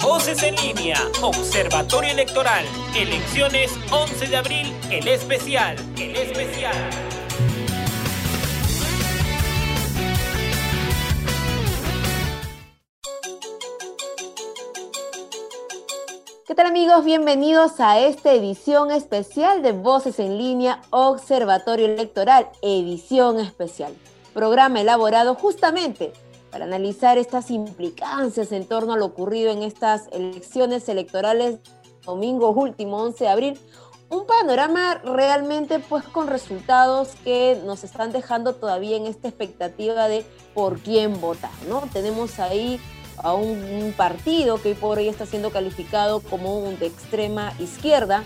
Voces en línea, Observatorio Electoral, elecciones 11 de abril, el especial, el especial. ¿Qué tal amigos? Bienvenidos a esta edición especial de Voces en línea, Observatorio Electoral, edición especial. Programa elaborado justamente para analizar estas implicancias en torno a lo ocurrido en estas elecciones electorales domingo último 11 de abril. Un panorama realmente pues con resultados que nos están dejando todavía en esta expectativa de por quién votar, ¿no? Tenemos ahí a un, partido que por hoy está siendo calificado como un de extrema izquierda,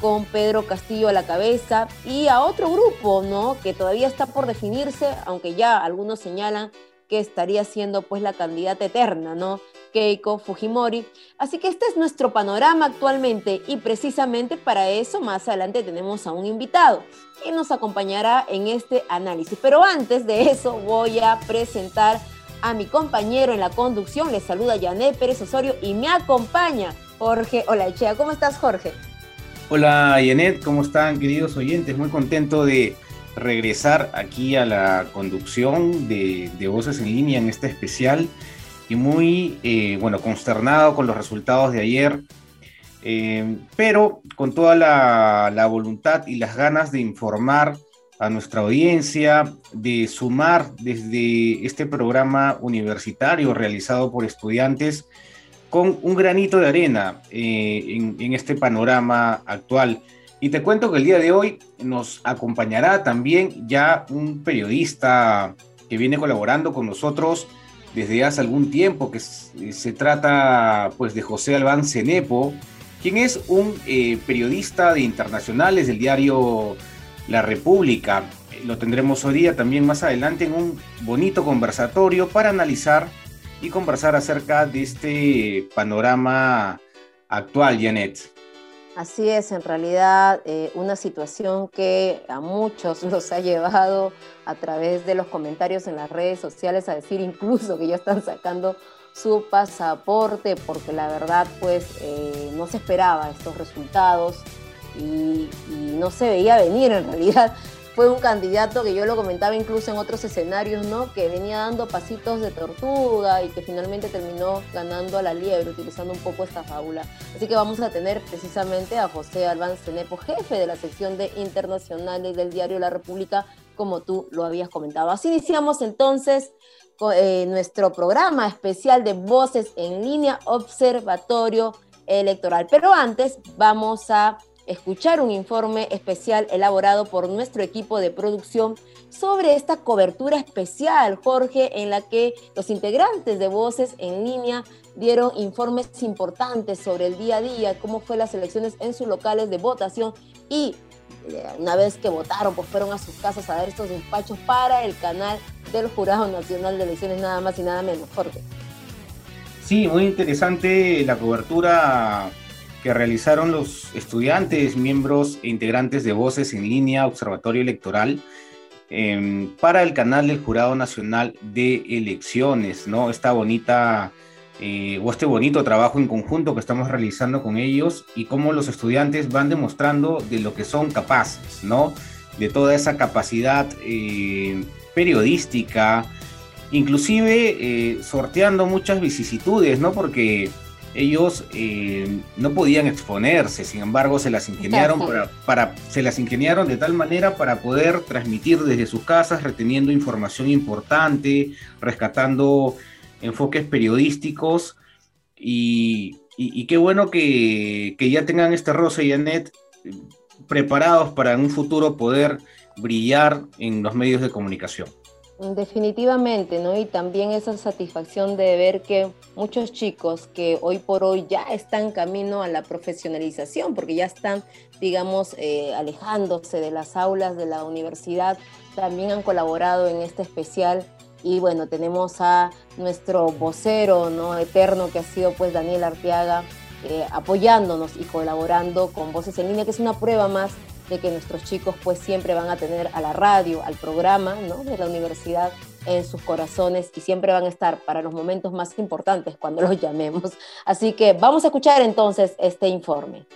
con Pedro Castillo a la cabeza, y a otro grupo, ¿no? Que todavía está por definirse, aunque ya algunos señalan que estaría siendo pues la candidata eterna, ¿no? Keiko Fujimori. Así que este es nuestro panorama actualmente y precisamente para eso más adelante tenemos a un invitado que nos acompañará en este análisis. Pero antes de eso voy a presentar a mi compañero en la conducción. Le saluda Janet Pérez Osorio y me acompaña Jorge Hola, Echea. ¿Cómo estás, Jorge? Hola, Janet. ¿Cómo están, queridos oyentes? Muy contento de regresar aquí a la conducción de, Voces en Línea en este especial y muy, eh, bueno, consternado con los resultados de ayer, eh, pero con toda la, voluntad y las ganas de informar a nuestra audiencia, de sumar desde este programa universitario realizado por estudiantes con un granito de arena eh, en este panorama actual. Y te cuento que el día de hoy nos acompañará también ya un periodista que viene colaborando con nosotros desde hace algún tiempo, que se trata pues de José Albán Cenepo, quien es un eh, periodista de internacionales del diario La República. Lo tendremos hoy día también más adelante en un bonito conversatorio para analizar y conversar acerca de este panorama actual, Janet. Así es, en realidad eh, una situación que a muchos los ha llevado a través de los comentarios en las redes sociales a decir incluso que ya están sacando su pasaporte porque la verdad pues eh, no se esperaba estos resultados y, y, no se veía venir en realidad fue un candidato que yo lo comentaba incluso en otros escenarios, ¿no? Que venía dando pasitos de tortuga y que finalmente terminó ganando a la liebre, utilizando un poco esta fábula. Así que vamos a tener precisamente a José Albán Cenepo, jefe de la sección de internacionales del diario La República, como tú lo habías comentado. Así iniciamos entonces eh, nuestro programa especial de Voces en Línea Observatorio Electoral. Pero antes vamos a escuchar un informe especial elaborado por nuestro equipo de producción sobre esta cobertura especial, Jorge, en la que los integrantes de Voces en línea dieron informes importantes sobre el día a día, cómo fue las elecciones en sus locales de votación y eh, una vez que votaron, pues fueron a sus casas a dar estos despachos para el canal del Jurado Nacional de Elecciones, nada más y nada menos, Jorge. Sí, muy interesante la cobertura que realizaron los estudiantes, miembros e integrantes de Voces en Línea Observatorio Electoral em, para el canal del Jurado Nacional de Elecciones, ¿no? Esta bonita eh, o este bonito trabajo en conjunto que estamos realizando con ellos y cómo los estudiantes van demostrando de lo que son capaces, ¿no? De toda esa capacidad eh, periodística, inclusive eh, sorteando muchas vicisitudes, ¿no? Porque ellos eh, no podían exponerse, sin embargo se las ingeniaron para, se las ingeniaron de tal manera para poder transmitir desde sus casas, reteniendo información importante, rescatando enfoques periodísticos y, qué bueno que, que, ya tengan este Rosa y Annette preparados para en un futuro poder brillar en los medios de comunicación. Definitivamente, ¿no? Y también esa satisfacción de ver que muchos chicos que hoy por hoy ya están camino a la profesionalización, porque ya están, digamos, eh, alejándose de las aulas de la universidad, también han colaborado en este especial. Y bueno, tenemos a nuestro vocero, ¿no? Eterno, que ha sido pues Daniel Arteaga, eh, apoyándonos y colaborando con Voces en Línea, que es una prueba más de que nuestros chicos pues siempre van a tener a la radio, al programa ¿no? de la universidad en sus corazones y siempre van a estar para los momentos más importantes cuando los llamemos. Así que vamos a escuchar entonces este informe.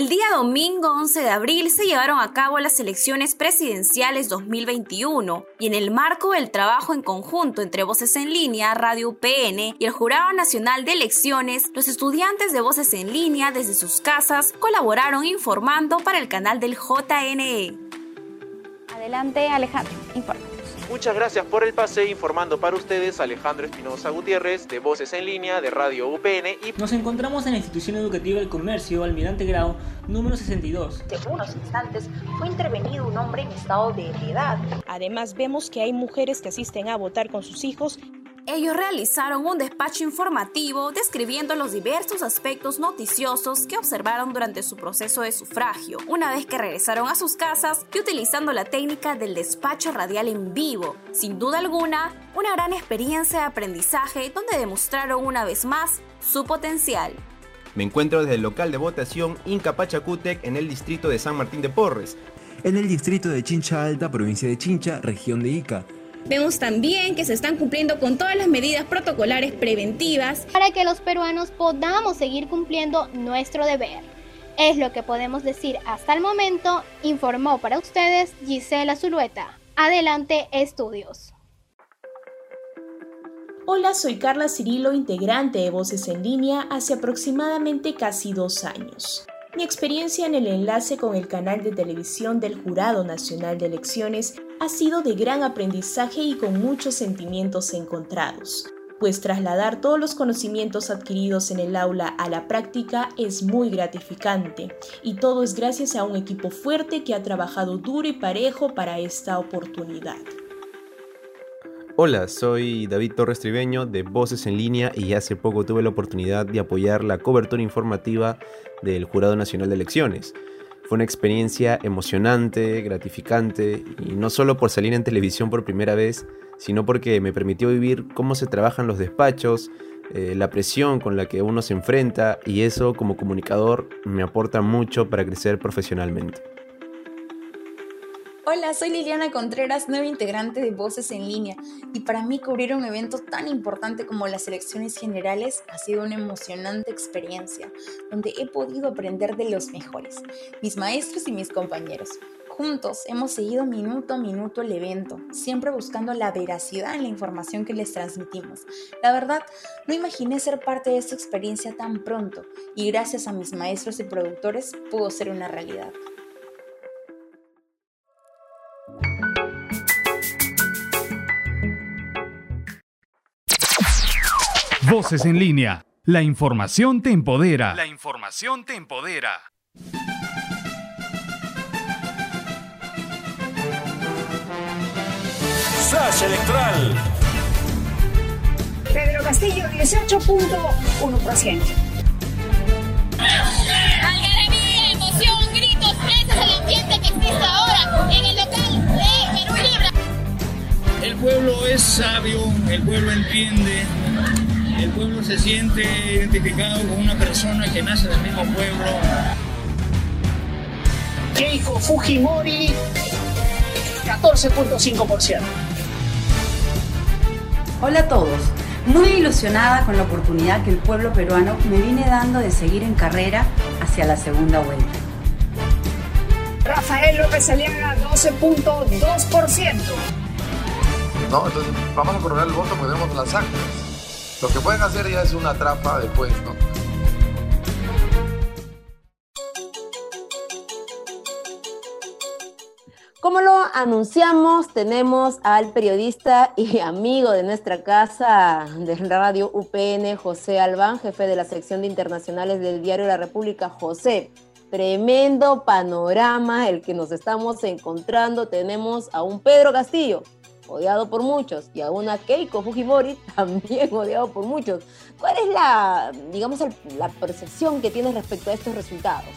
El día domingo 11 de abril se llevaron a cabo las elecciones presidenciales 2021 y en el marco del trabajo en conjunto entre Voces en Línea, Radio UPN y el Jurado Nacional de Elecciones, los estudiantes de Voces en Línea desde sus casas colaboraron informando para el canal del JNE. Adelante Alejandro, informa. Muchas gracias por el pase informando para ustedes Alejandro Espinosa Gutiérrez de Voces en Línea de Radio UPN y nos encontramos en la institución educativa del comercio Almirante Grau número 62. En unos instantes fue intervenido un hombre en estado de ebriedad. Además vemos que hay mujeres que asisten a votar con sus hijos ellos realizaron un despacho informativo describiendo los diversos aspectos noticiosos que observaron durante su proceso de sufragio, una vez que regresaron a sus casas y utilizando la técnica del despacho radial en vivo. Sin duda alguna, una gran experiencia de aprendizaje donde demostraron una vez más su potencial. Me encuentro desde el local de votación Inca Pachacútec en el distrito de San Martín de Porres. En el distrito de Chincha Alta, provincia de Chincha, región de Ica. Vemos también que se están cumpliendo con todas las medidas protocolares preventivas para que los peruanos podamos seguir cumpliendo nuestro deber. Es lo que podemos decir hasta el momento, informó para ustedes Gisela Zulueta. Adelante, estudios. Hola, soy Carla Cirilo, integrante de Voces en Línea hace aproximadamente casi dos años. Mi experiencia en el enlace con el canal de televisión del Jurado Nacional de Elecciones ha sido de gran aprendizaje y con muchos sentimientos encontrados, pues trasladar todos los conocimientos adquiridos en el aula a la práctica es muy gratificante y todo es gracias a un equipo fuerte que ha trabajado duro y parejo para esta oportunidad. Hola, soy David Torres Tribeño de Voces en Línea y hace poco tuve la oportunidad de apoyar la cobertura informativa del Jurado Nacional de Elecciones. Fue una experiencia emocionante, gratificante, y no solo por salir en televisión por primera vez, sino porque me permitió vivir cómo se trabajan los despachos, eh, la presión con la que uno se enfrenta, y eso como comunicador me aporta mucho para crecer profesionalmente. Hola, soy Liliana Contreras, nueva integrante de Voces en Línea, y para mí cubrir un evento tan importante como las elecciones generales ha sido una emocionante experiencia, donde he podido aprender de los mejores, mis maestros y mis compañeros. Juntos hemos seguido minuto a minuto el evento, siempre buscando la veracidad en la información que les transmitimos. La verdad, no imaginé ser parte de esta experiencia tan pronto, y gracias a mis maestros y productores pudo ser una realidad. Voces en línea. La información te empodera. La información te empodera. Flash electoral. Pedro Castillo, 18.1%. Algarabía, emoción, gritos, ese es el ambiente que existe ahora en el local de Perú Libre. El pueblo es sabio, el pueblo entiende el pueblo se siente identificado con una persona que nace del mismo pueblo. Keiko Fujimori, 14.5%. Hola a todos. Muy ilusionada con la oportunidad que el pueblo peruano me viene dando de seguir en carrera hacia la segunda vuelta. Rafael López Aliaga, 12.2%. No, entonces vamos a correr el voto, podemos las actas. Lo que pueden hacer ya es una trampa después, ¿no? Como lo anunciamos, tenemos al periodista y amigo de nuestra casa de radio UPN, José Albán, jefe de la sección de internacionales del diario La República. José, tremendo panorama el que nos estamos encontrando. Tenemos a un Pedro Castillo, odiado por muchos, y a una Keiko Fujimori, también odiado por muchos. ¿Cuál es la, digamos, la percepción que tienes respecto a estos resultados?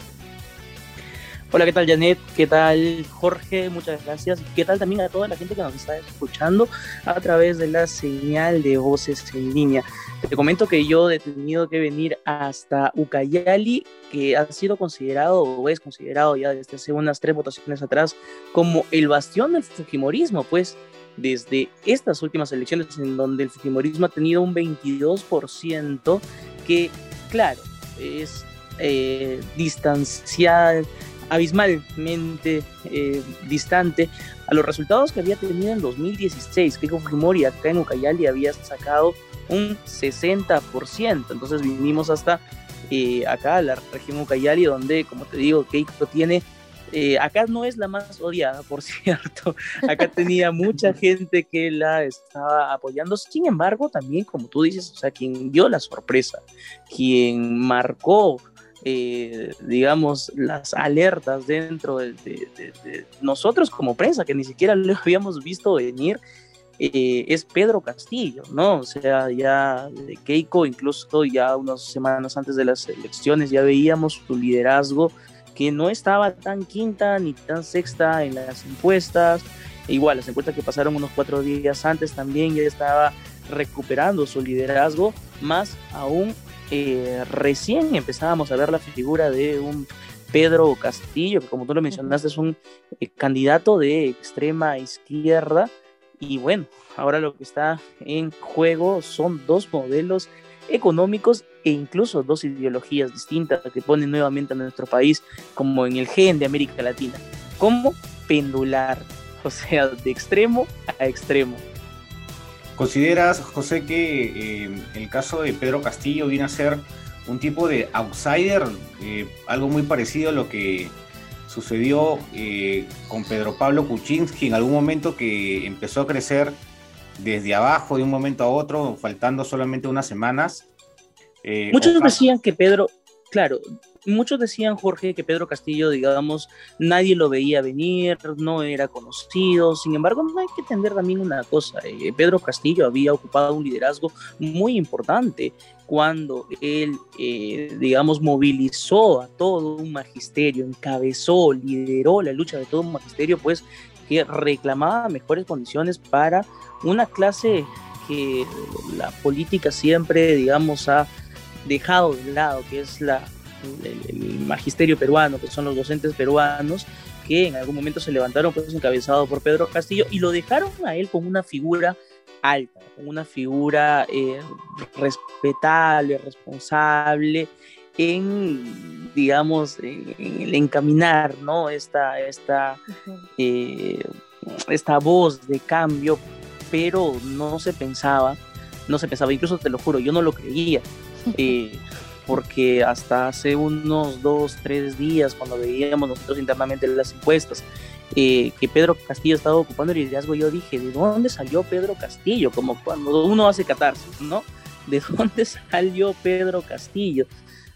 Hola, ¿qué tal Janet? ¿Qué tal Jorge? Muchas gracias. ¿Qué tal también a toda la gente que nos está escuchando a través de la señal de voces en línea? Te comento que yo he tenido que venir hasta Ucayali, que ha sido considerado o es considerado ya desde hace unas tres votaciones atrás como el bastión del Fujimorismo, pues desde estas últimas elecciones en donde el Fujimorismo ha tenido un 22% que, claro, es eh, abismalmente eh, distante a los resultados que había tenido en 2016. Keiko Fujimori acá en Ucayali había sacado un 60%. Entonces vinimos hasta eh, acá, la región Ucayali, donde, como te digo, Keiko tiene eh, acá no es la más odiada, por cierto. Acá tenía mucha gente que la estaba apoyando. Sin embargo, también, como tú dices, o sea, quien dio la sorpresa, quien marcó eh, digamos, las alertas dentro de, nosotros como prensa, que ni siquiera lo habíamos visto venir, eh, es Pedro Castillo, ¿no? O sea, ya de Keiko, incluso ya unas semanas antes de las elecciones, ya veíamos su liderazgo que no estaba tan quinta ni tan sexta en las encuestas. E igual, las encuestas que pasaron unos cuatro días antes también ya estaba recuperando su liderazgo, más aún eh, recién empezábamos a ver la figura de un Pedro Castillo, que como tú lo mencionaste es un eh, candidato de extrema izquierda. Y bueno, ahora lo que está en juego son dos modelos económicos e incluso dos ideologías distintas que ponen nuevamente a nuestro país como en el gen de América Latina, como pendular, o sea, de extremo a extremo. ¿Consideras, José, que eh, el caso de Pedro Castillo viene a ser un tipo de outsider, eh, algo muy parecido a lo que sucedió eh, con Pedro Pablo Kuczynski en algún momento que empezó a crecer desde abajo de un momento a otro, faltando solamente unas semanas? Muchos decían que Pedro, claro, muchos decían, Jorge, que Pedro Castillo, digamos, nadie lo veía venir, no era conocido. Sin embargo, no hay que entender también una cosa. Eh, Pedro Castillo había ocupado un liderazgo muy importante cuando él, eh, digamos, movilizó a todo un magisterio, encabezó, lideró la lucha de todo un magisterio, pues que reclamaba mejores condiciones para una clase que la política siempre, digamos, ha dejado de lado, que es la el, magisterio peruano, que son los docentes peruanos, que en algún momento se levantaron, pues encabezado por Pedro Castillo, y lo dejaron a él como una figura alta, como una figura eh, respetable, responsable, en, digamos, en, el encaminar, ¿no? Esta, esta, eh, esta voz de cambio, pero no se pensaba, no se pensaba, incluso te lo juro, yo no lo creía. Eh, porque hasta hace unos dos, tres días, cuando veíamos nosotros internamente las encuestas, eh, que Pedro Castillo estaba ocupando el liderazgo, yo dije, ¿de dónde salió Pedro Castillo? Como cuando uno hace catarsis, ¿no? ¿De dónde salió Pedro Castillo?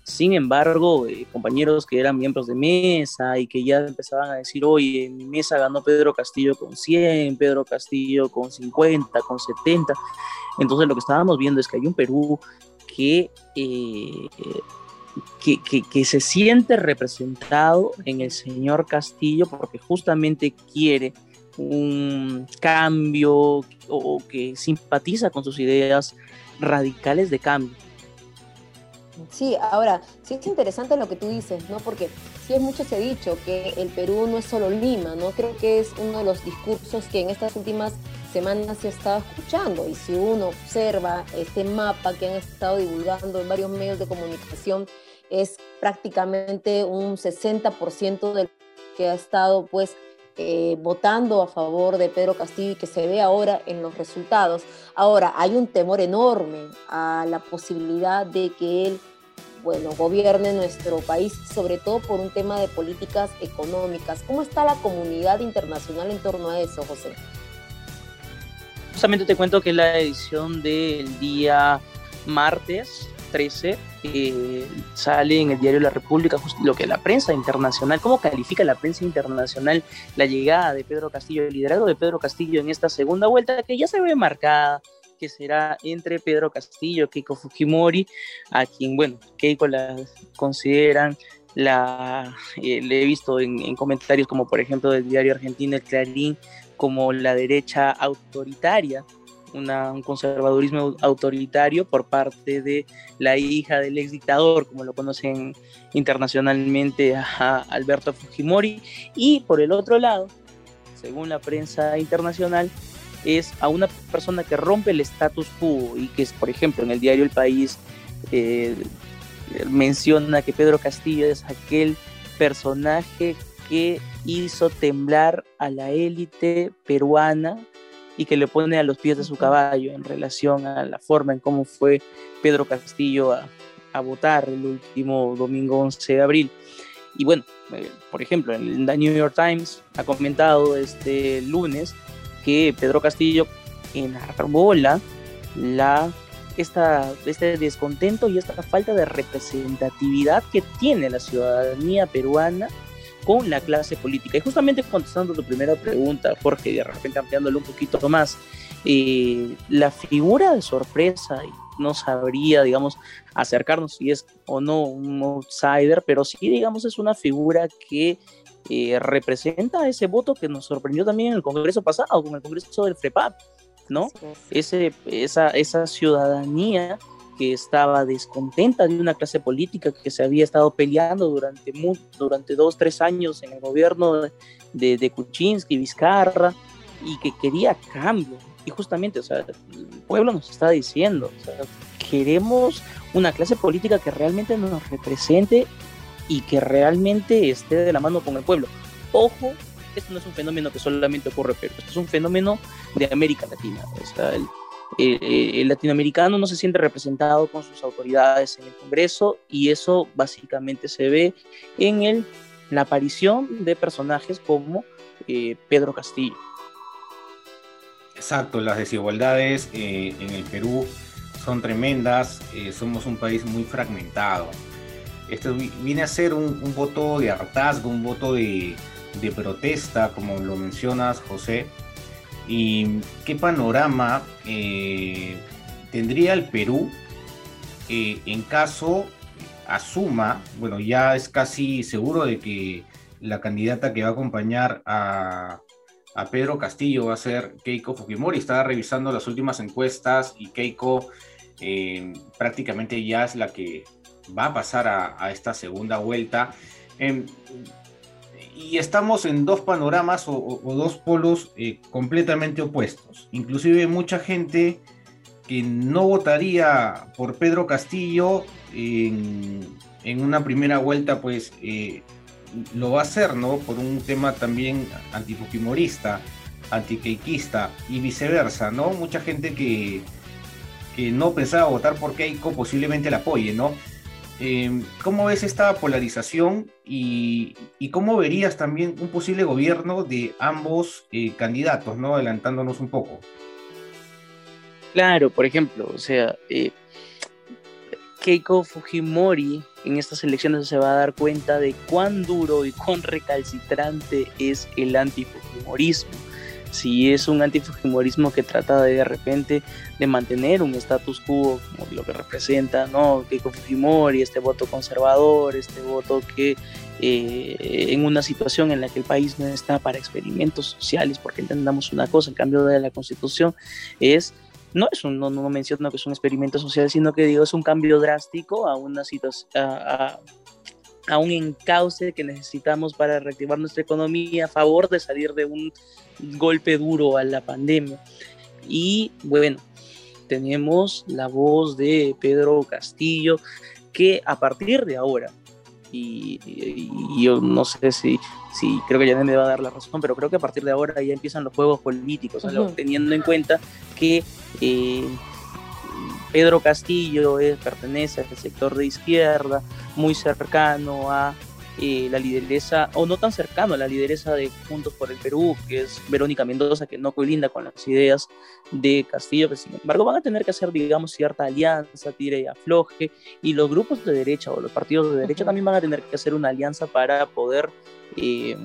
Sin embargo, eh, compañeros que eran miembros de mesa y que ya empezaban a decir, oye, en mi mesa ganó Pedro Castillo con 100, Pedro Castillo con 50, con 70. Entonces lo que estábamos viendo es que hay un Perú eh, que, que, se siente representado en el señor Castillo porque justamente quiere un cambio o, que simpatiza con sus ideas radicales de cambio. Sí, ahora, sí es interesante lo que tú dices, ¿no? Porque sí es mucho se ha dicho que el Perú no es solo Lima, ¿no? Creo que es uno de los discursos que en estas últimas semanas se estado escuchando y si uno observa este mapa que han estado divulgando en varios medios de comunicación, es prácticamente un 60% del que ha estado pues eh, votando a favor de Pedro Castillo y que se ve ahora en los resultados. Ahora, hay un temor enorme a la posibilidad de que él, bueno, gobierne nuestro país, sobre todo por un tema de políticas económicas. ¿Cómo está la comunidad internacional en torno a eso, José? Justamente te cuento que la edición del día martes 13 eh, sale en el diario La República lo que la prensa internacional, cómo califica la prensa internacional la llegada de Pedro Castillo, el liderazgo de Pedro Castillo en esta segunda vuelta que ya se ve marcada que será entre Pedro Castillo, Keiko Fujimori, a quien, bueno, Keiko la consideran la, eh, le he visto en, comentarios como por ejemplo del diario argentino El Clarín, como la derecha autoritaria, un conservadurismo autoritario por parte de la hija del ex dictador, como lo conocen internacionalmente a Alberto Fujimori, y por el otro lado, según la prensa internacional, es a una persona que rompe el status quo y que es, por ejemplo, en el diario El País eh, menciona que Pedro Castillo es aquel personaje que hizo temblar a la élite peruana y que le pone a los pies de su caballo en relación a la forma en cómo fue Pedro Castillo a, votar el último domingo 11 de abril. Y bueno, eh, por ejemplo, en The New York Times ha comentado este lunes que Pedro Castillo enarbola la, esta, este descontento y esta falta de representatividad que tiene la ciudadanía peruana con la clase política. Y justamente contestando tu primera pregunta, Jorge, y de repente ampliándolo un poquito más, eh, la figura de sorpresa, no sabría, digamos, acercarnos si es o no un outsider, pero sí, digamos, es una figura que eh, representa ese voto que nos sorprendió también en el Congreso pasado, con el Congreso del FREPAP, ¿no? Ese, esa, esa ciudadanía que estaba descontenta de una clase política que se había estado peleando durante, durante dos, tres años en el gobierno de, de Kuczynski, Vizcarra, y que quería cambio. Y justamente, o sea, el pueblo nos está diciendo, queremos una clase política que realmente nos represente y que realmente esté de la mano con el pueblo. Ojo, esto no es un fenómeno que solamente ocurre, pero esto es un fenómeno de América Latina. O el, eh, el latinoamericano no se siente representado con sus autoridades en el Congreso y eso básicamente se ve en el, la aparición de personajes como eh, Pedro Castillo. Exacto, las desigualdades eh, en el Perú son tremendas, somos un país muy fragmentado. Esto viene a ser un, voto de hartazgo, un voto de protesta, como lo mencionas, José, ¿Y qué panorama eh, tendría el Perú eh, en caso asuma, bueno, ya es casi seguro de que la candidata que va a acompañar a, Pedro Castillo va a ser Keiko Fujimori. Estaba revisando las últimas encuestas y Keiko eh, prácticamente ya es la que va a pasar a, esta segunda vuelta. Y estamos en dos panoramas o, dos polos eh, completamente opuestos. Inclusive mucha gente que no votaría por Pedro Castillo en, una primera vuelta, pues eh, lo va a hacer, ¿no? Por un tema también antifujimorista, antiqueiquista y viceversa, ¿no? Mucha gente que, que no pensaba votar por Keiko posiblemente la apoye, ¿no? Em, ¿Cómo ves esta polarización y, cómo verías también un posible gobierno de ambos eh, candidatos, ¿no? Adelantándonos un poco. Claro, por ejemplo, o sea, eh, Keiko Fujimori en estas elecciones se va a dar cuenta de cuán duro y cuán recalcitrante es el antifujimorismo si es un antifujimorismo que trata de de repente de mantener un status quo como lo que representa no Keiko Fujimori este voto conservador este voto que eh, en una situación en la que el país no está para experimentos sociales porque entendamos una cosa el cambio de la constitución es no es un, no, no menciono que es un experimento social, sino que digo es un cambio drástico a una situación, a, un encauce que necesitamos para reactivar nuestra economía a favor de salir de un golpe duro a la pandemia. Y bueno, tenemos la voz de Pedro Castillo, que a partir de ahora, y, yo no sé si, si creo que ya me va a dar la razón, pero creo que a partir de ahora ya empiezan los juegos políticos, teniendo en cuenta que eh, Pedro Castillo pertenece al sector de izquierda, muy cercano a eh, la lideresa, o no tan cercano a la lideresa de Juntos por el Perú, que es Verónica Mendoza, que no colinda con las ideas de Castillo, que sin embargo van a tener que hacer, digamos, cierta alianza, tire y afloje, y los grupos de derecha o los partidos de derecha también van a tener que hacer una alianza para poder eh,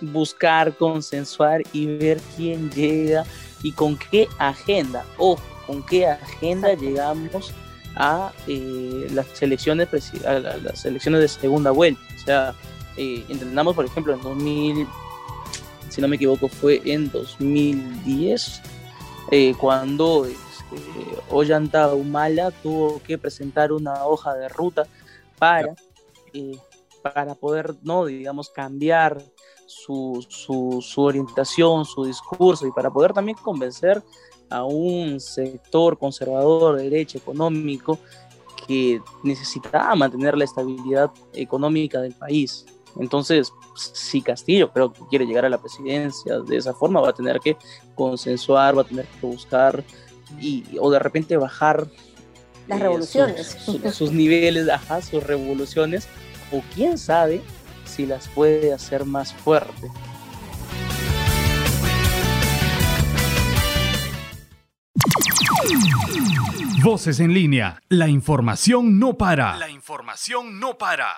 buscar, consensuar y ver quién llega y con qué agenda. Ojo, con qué agenda llegamos a, eh, las elecciones, a las elecciones de segunda vuelta. O sea, eh, entendamos, por ejemplo, en 2000, si no me equivoco, fue en 2010, eh, cuando este, Ollanta Humala tuvo que presentar una hoja de ruta para, eh, para poder, no, digamos, cambiar su, su, su, orientación, su discurso y para poder también convencer a un sector conservador de derecha económico que necesitaba mantener la estabilidad económica del país. Entonces, si Castillo creo que quiere llegar a la presidencia de esa forma, va a tener que consensuar, va a tener que buscar y, o de repente bajar las eh. Sus, sus, sus, niveles, ajá, sus revoluciones, o quién sabe si las puede hacer más fuerte. Voces en línea. La información no para. La información no para.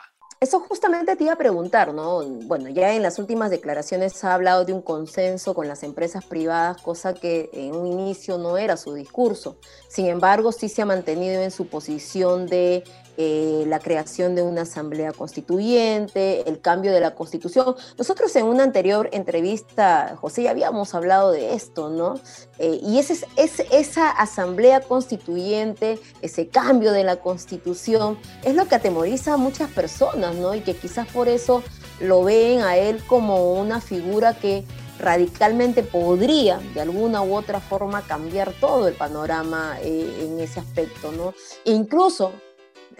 Eso justamente te iba a preguntar, ¿no? Bueno, ya en las últimas declaraciones se ha hablado de un consenso con las empresas privadas, cosa que en un inicio no era su discurso. Sin embargo, sí se ha mantenido en su posición de eh, la creación de una asamblea constituyente, el cambio de la constitución. Nosotros en una anterior entrevista, José, ya habíamos hablado de esto, ¿no? Eh, y esa asamblea constituyente, ese cambio de la constitución, es lo que atemoriza a muchas personas, ¿no? Y que quizás por eso lo ven a él como una figura que radicalmente podría de alguna u otra forma cambiar todo el panorama eh, en ese aspecto, ¿no? E incluso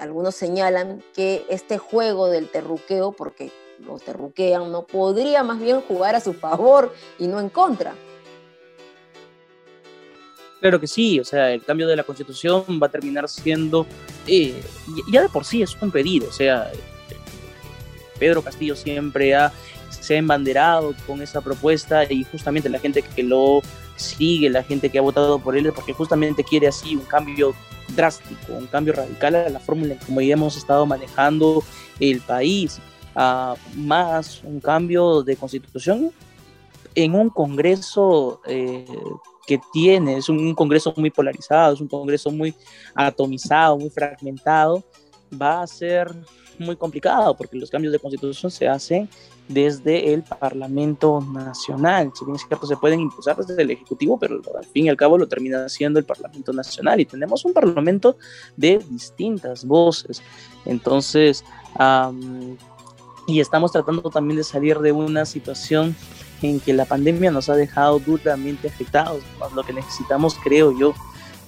algunos señalan que este juego del terruqueo, porque lo terruquean, no podría más bien jugar a su favor y no en contra. Claro que sí, o sea, el cambio de la constitución va a terminar siendo, eh, ya de por sí es un pedido, o sea, Pedro Castillo siempre ha, se ha embanderado con esa propuesta y justamente la gente que lo sigue, la gente que ha votado por él, porque justamente quiere así un cambio drástico, un cambio radical a la fórmula como ya hemos estado manejando el país, más un cambio de constitución en un Congreso eh, que tiene, es un Congreso muy polarizado, es un Congreso muy atomizado, muy fragmentado, va a ser muy complicado porque los cambios de constitución se hacen desde el Parlamento Nacional. Si bien es cierto, se pueden impulsar desde el Ejecutivo, pero al fin y al cabo lo termina haciendo el Parlamento Nacional. Y tenemos un Parlamento de distintas voces. Entonces, um, y estamos tratando también de salir de una situación en que la pandemia nos ha dejado duramente afectados. Lo que necesitamos, creo yo,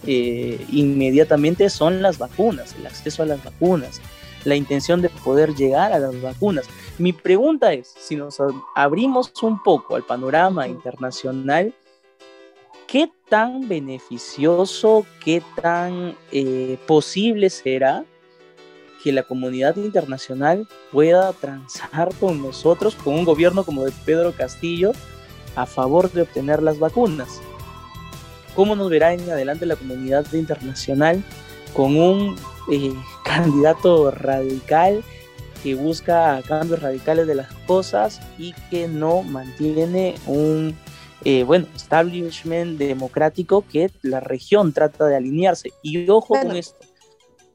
eh, inmediatamente son las vacunas, el acceso a las vacunas la intención de poder llegar a las vacunas. Mi pregunta es, si nos abrimos un poco al panorama internacional, ¿qué tan beneficioso, qué tan eh, posible será que la comunidad internacional pueda transar con nosotros, con un gobierno como de Pedro Castillo, a favor de obtener las vacunas? ¿Cómo nos verá en adelante la comunidad internacional con un eh, candidato radical que busca cambios radicales de las cosas y que no mantiene un eh, bueno establishment democrático que la región trata de alinearse. Y ojo con esto.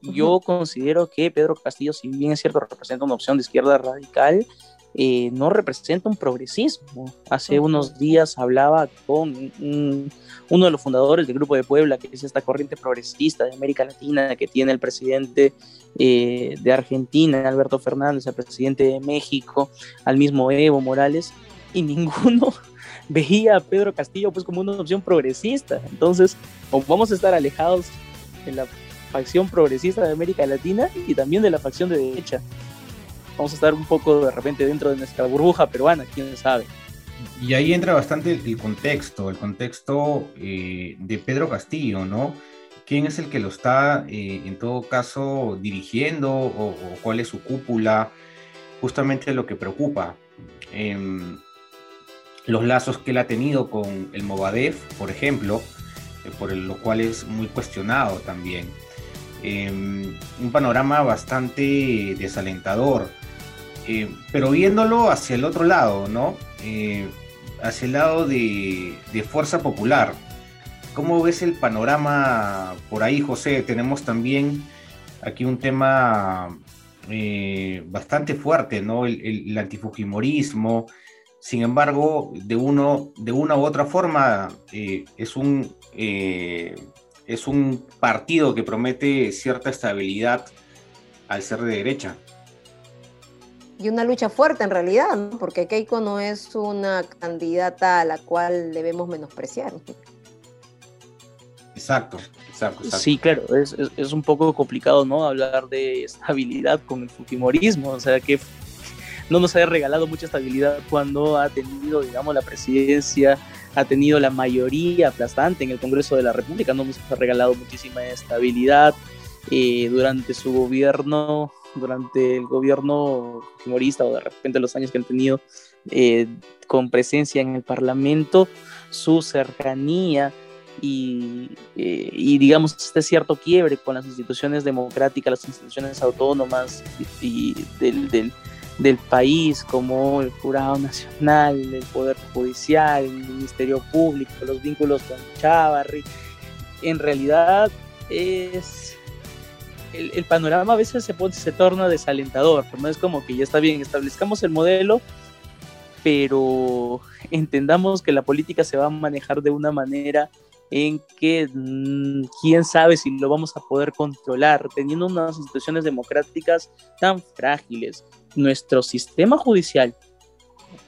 Yo considero que Pedro Castillo, si bien es cierto, representa una opción de izquierda radical, eh, no representa un progresismo. Hace unos días hablaba con uno de los fundadores del Grupo de Puebla, que es esta corriente progresista de América Latina que tiene el presidente eh, de Argentina, Alberto Fernández, el presidente de México, al mismo Evo Morales, y ninguno veía a Pedro Castillo pues como una opción progresista. Entonces, vamos a estar alejados de la facción progresista de América Latina y también de la facción de derecha vamos a estar un poco de repente dentro de nuestra burbuja peruana, quién sabe. Y ahí entra bastante el, contexto, el contexto eh, de Pedro Castillo, ¿no? ¿Quién es el que lo está, eh, en todo caso, dirigiendo o, cuál es su cúpula? Justamente lo que preocupa. Em, los lazos que él ha tenido con el Movadef, por ejemplo, eh, por lo cual es muy cuestionado también. Em, un panorama bastante desalentador. Eh, pero viéndolo hacia el otro lado, ¿no? Eh, hacia el lado de, Fuerza Popular. ¿Cómo ves el panorama por ahí, José? Tenemos también aquí un tema eh, bastante fuerte, ¿no? El, el, antifujimorismo. Sin embargo, de, uno, de una u otra forma, es, un, es un partido que promete cierta estabilidad al ser de derecha. Y una lucha fuerte en realidad, ¿no? porque Keiko no es una candidata a la cual debemos menospreciar. Exacto, exacto, Sí, claro, es, es, un poco complicado, ¿no? Hablar de estabilidad con el Fujimorismo, o sea, que no nos haya regalado mucha estabilidad cuando ha tenido, digamos, la presidencia, ha tenido la mayoría aplastante en el Congreso de la República, no nos ha regalado muchísima estabilidad eh, durante su gobierno, durante el gobierno fujimorista o de repente los años que han tenido eh, con presencia en el Parlamento, su cercanía y, eh, y, digamos este cierto quiebre con las instituciones democráticas, las instituciones autónomas del, del, del, país como el Jurado Nacional, el Poder Judicial, el Ministerio Público, los vínculos con Chávarri, en realidad es... El, el, panorama a veces se, pone, se torna desalentador, no es como que ya está bien, establezcamos el modelo, pero entendamos que la política se va a manejar de una manera en que mmm, quién sabe si lo vamos a poder controlar, teniendo unas instituciones democráticas tan frágiles. Nuestro sistema judicial,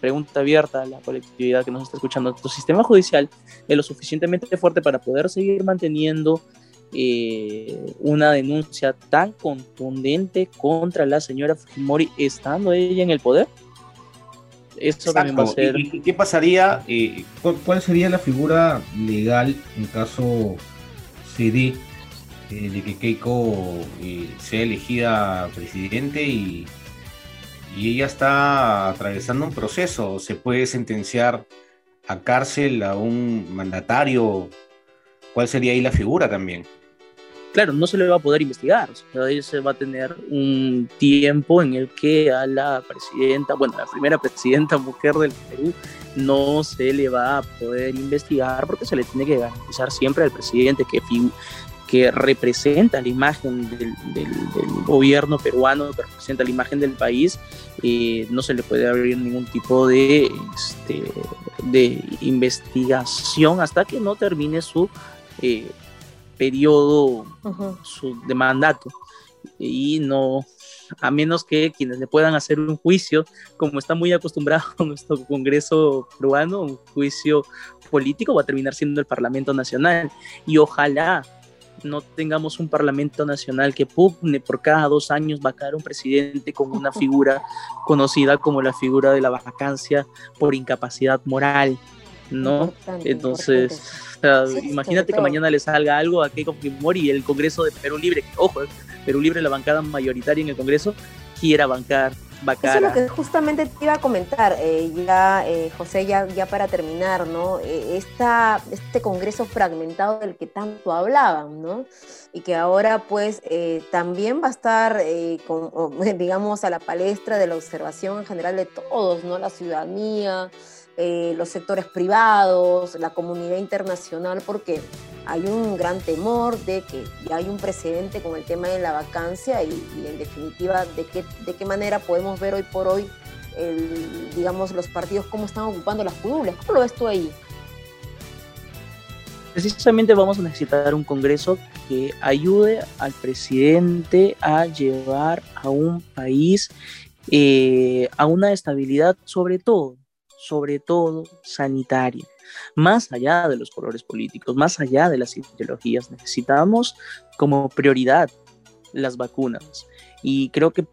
pregunta abierta a la colectividad que nos está escuchando, nuestro sistema judicial es lo suficientemente fuerte para poder seguir manteniendo eh, una denuncia tan contundente contra la señora Fujimori estando ella en el poder? También va a ser... ¿Y, qué pasaría? Eh, ¿Cuál sería la figura legal en caso se dé eh, de que Keiko eh, sea elegida presidente y, y ella está atravesando un proceso? ¿Se puede sentenciar a cárcel a un mandatario? ¿Cuál sería ahí la figura también? Claro, no se le va a poder investigar. O se va a tener un tiempo en el que a la presidenta, bueno, la primera presidenta mujer del Perú, no se le va a poder investigar porque se le tiene que garantizar siempre al presidente que, que representa la imagen del, del, gobierno peruano, que representa la imagen del país, eh, no se le puede abrir ningún tipo de, este, de investigación hasta que no termine su eh, periodo su, de mandato. Y no, a menos que quienes le puedan hacer un juicio, como está muy acostumbrado nuestro Congreso peruano, un juicio político va a terminar siendo el Parlamento Nacional. Y ojalá no tengamos un Parlamento Nacional que pugne por cada dos años vacar un presidente con una figura conocida como la figura de la vacancia por incapacidad moral, ¿no? Entonces imagínate que mañana le salga algo a Keiko Fujimori y el Congreso de Perú Libre, ojo, eh, Perú Libre, la bancada mayoritaria en el Congreso, quiera bancar. Eso es lo que justamente te iba a comentar, eh, ya, eh, José, ya, ya para terminar, ¿no? Esta, este Congreso fragmentado del que tanto hablaban, ¿no? Y que ahora, pues, también va a estar, con, digamos, a la palestra de la observación en general de todos, ¿no? La ciudadanía, eh, los sectores privados, la comunidad internacional, porque hay un gran temor de que ya hay un precedente con el tema de la vacancia y, en definitiva de qué, de qué manera podemos ver hoy por hoy, digamos, los partidos cómo están ocupando las curules. ¿Cómo lo ves tú ahí? Precisamente vamos a necesitar un Congreso que ayude al presidente a llevar a un país eh, a una estabilidad, sobre todo sobre todo sanitaria. Más allá de los colores políticos, más allá de las ideologías, necesitamos como prioridad las vacunas. Y creo que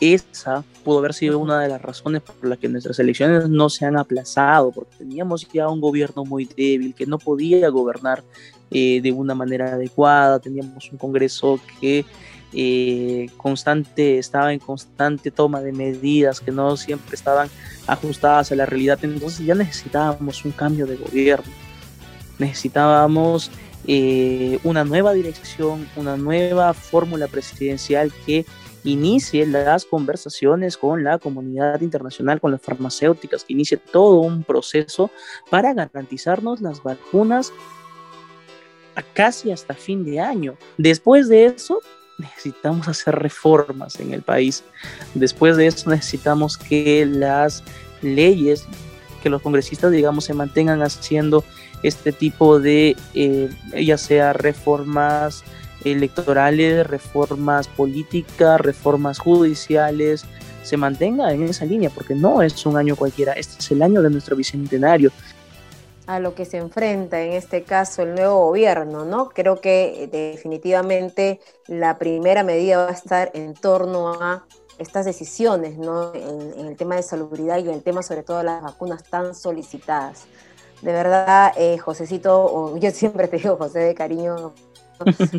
esa pudo haber sido una de las razones por las que nuestras elecciones no se han aplazado, porque teníamos ya un gobierno muy débil que no podía gobernar eh, de una manera adecuada, teníamos un Congreso que eh, constante, estaba en constante toma de medidas que no siempre estaban ajustadas a la realidad. Entonces ya necesitábamos un cambio de gobierno, necesitábamos eh, una nueva dirección, una nueva fórmula presidencial que inicie las conversaciones con la comunidad internacional, con las farmacéuticas, que inicie todo un proceso para garantizarnos las vacunas casi hasta fin de año. Después de eso, necesitamos hacer reformas en el país. Después de eso necesitamos que las leyes, que los congresistas, digamos, se mantengan haciendo este tipo de, eh, ya sea reformas electorales, reformas políticas, reformas judiciales, se mantenga en esa línea, porque no es un año cualquiera, este es el año de nuestro bicentenario. A lo que se enfrenta en este caso el nuevo gobierno, ¿no? Creo que eh, definitivamente la primera medida va a estar en torno a estas decisiones, ¿no? En, el tema de salubridad y en el tema sobre todo de las vacunas tan solicitadas. De verdad, eh, Josecito, yo siempre te digo José de cariño,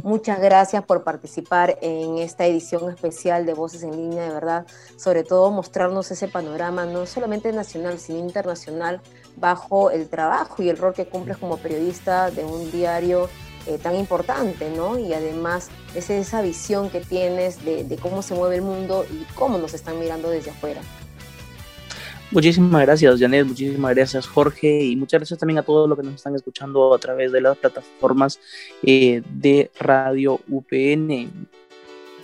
Muchas gracias por participar en esta edición especial de Voces en Línea, de verdad, sobre todo mostrarnos ese panorama, no solamente nacional, sino internacional, bajo el trabajo y el rol que cumples como periodista de un diario eh, tan importante, ¿no? Y además es esa visión que tienes de cómo se mueve el mundo y cómo nos están mirando desde afuera. Muchísimas gracias, Janet, muchísimas gracias, Jorge, y muchas gracias también a todos los que nos están escuchando a través de las plataformas eh, de Radio UPN.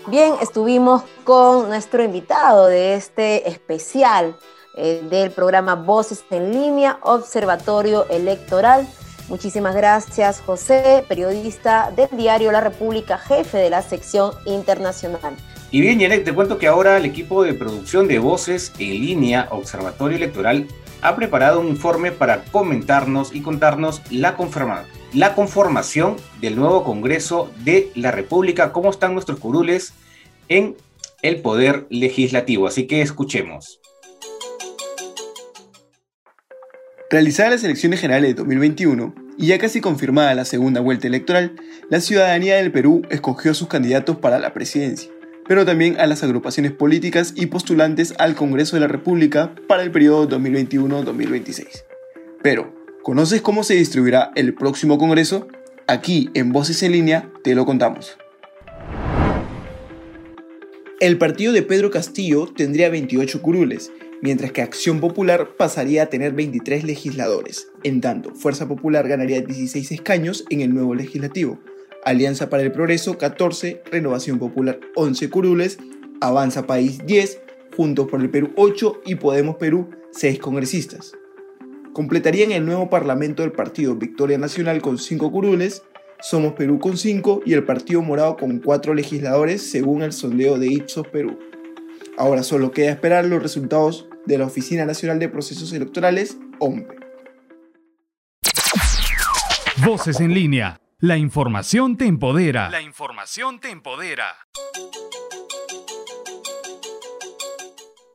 Bien, estuvimos con nuestro invitado de este especial eh, del programa Voces en Línea, Observatorio Electoral. Muchísimas gracias, José, periodista del diario La República, jefe de la sección internacional. Y bien, Janet, te cuento que ahora el equipo de producción de voces en línea Observatorio Electoral ha preparado un informe para comentarnos y contarnos la, la conformación del nuevo Congreso de la República, cómo están nuestros curules en el Poder Legislativo. Así que escuchemos. Realizadas las elecciones generales de 2021 y ya casi confirmada la segunda vuelta electoral, la ciudadanía del Perú escogió a sus candidatos para la presidencia pero también a las agrupaciones políticas y postulantes al Congreso de la República para el periodo 2021-2026. Pero, ¿conoces cómo se distribuirá el próximo Congreso? Aquí, en Voces en línea, te lo contamos. El partido de Pedro Castillo tendría 28 curules, mientras que Acción Popular pasaría a tener 23 legisladores. En tanto, Fuerza Popular ganaría 16 escaños en el nuevo legislativo, Alianza para el Progreso 14, Renovación Popular 11 curules, Avanza País 10, Juntos por el Perú 8 y Podemos Perú 6 congresistas. Completarían el nuevo Parlamento del Partido Victoria Nacional con 5 curules, Somos Perú con 5 y el Partido Morado con 4 legisladores según el sondeo de Ipsos Perú. Ahora solo queda esperar los resultados de la Oficina Nacional de Procesos Electorales, OMPE. Voces en línea la información te empodera. La información te empodera.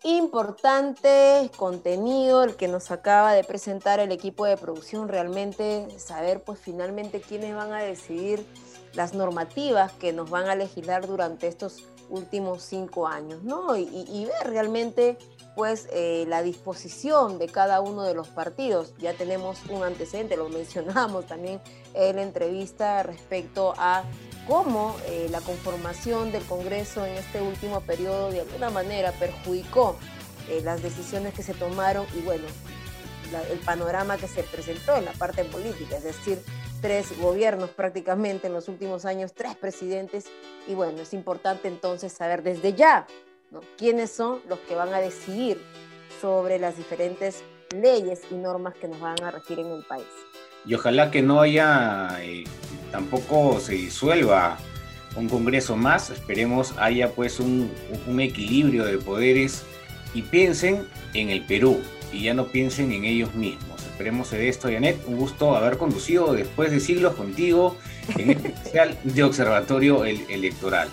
Importante contenido el que nos acaba de presentar el equipo de producción. Realmente saber pues finalmente quiénes van a decidir las normativas que nos van a legislar durante estos últimos cinco años, ¿no? Y, y ver realmente pues eh, la disposición de cada uno de los partidos. Ya tenemos un antecedente, lo mencionamos también en la entrevista respecto a cómo eh, la conformación del Congreso en este último periodo de alguna manera perjudicó eh, las decisiones que se tomaron y bueno, el panorama que se presentó en la parte política, es decir, tres gobiernos prácticamente en los últimos años, tres presidentes y bueno, es importante entonces saber desde ya ¿Quiénes son los que van a decidir sobre las diferentes leyes y normas que nos van a regir en el país? Y ojalá que no haya, eh, tampoco se disuelva un Congreso más, esperemos haya pues un, un equilibrio de poderes y piensen en el Perú y ya no piensen en ellos mismos. Esperemos de esto, Janet. Un gusto haber conducido después de siglos contigo en este especial de Observatorio Electoral.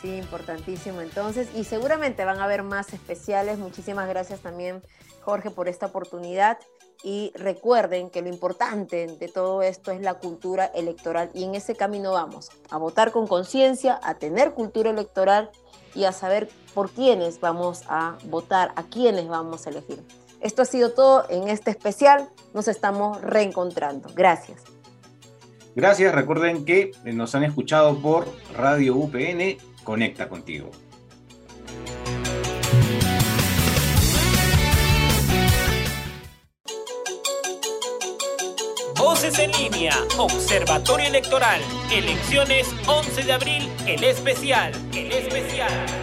Sí, importantísimo entonces. Y seguramente van a haber más especiales. Muchísimas gracias también, Jorge, por esta oportunidad. Y recuerden que lo importante de todo esto es la cultura electoral. Y en ese camino vamos, a votar con conciencia, a tener cultura electoral y a saber por quiénes vamos a votar, a quiénes vamos a elegir. Esto ha sido todo en este especial. Nos estamos reencontrando. Gracias. Gracias. Recuerden que nos han escuchado por Radio UPN conecta contigo. Voces en línea, Observatorio Electoral, elecciones 11 de abril, el especial, el especial.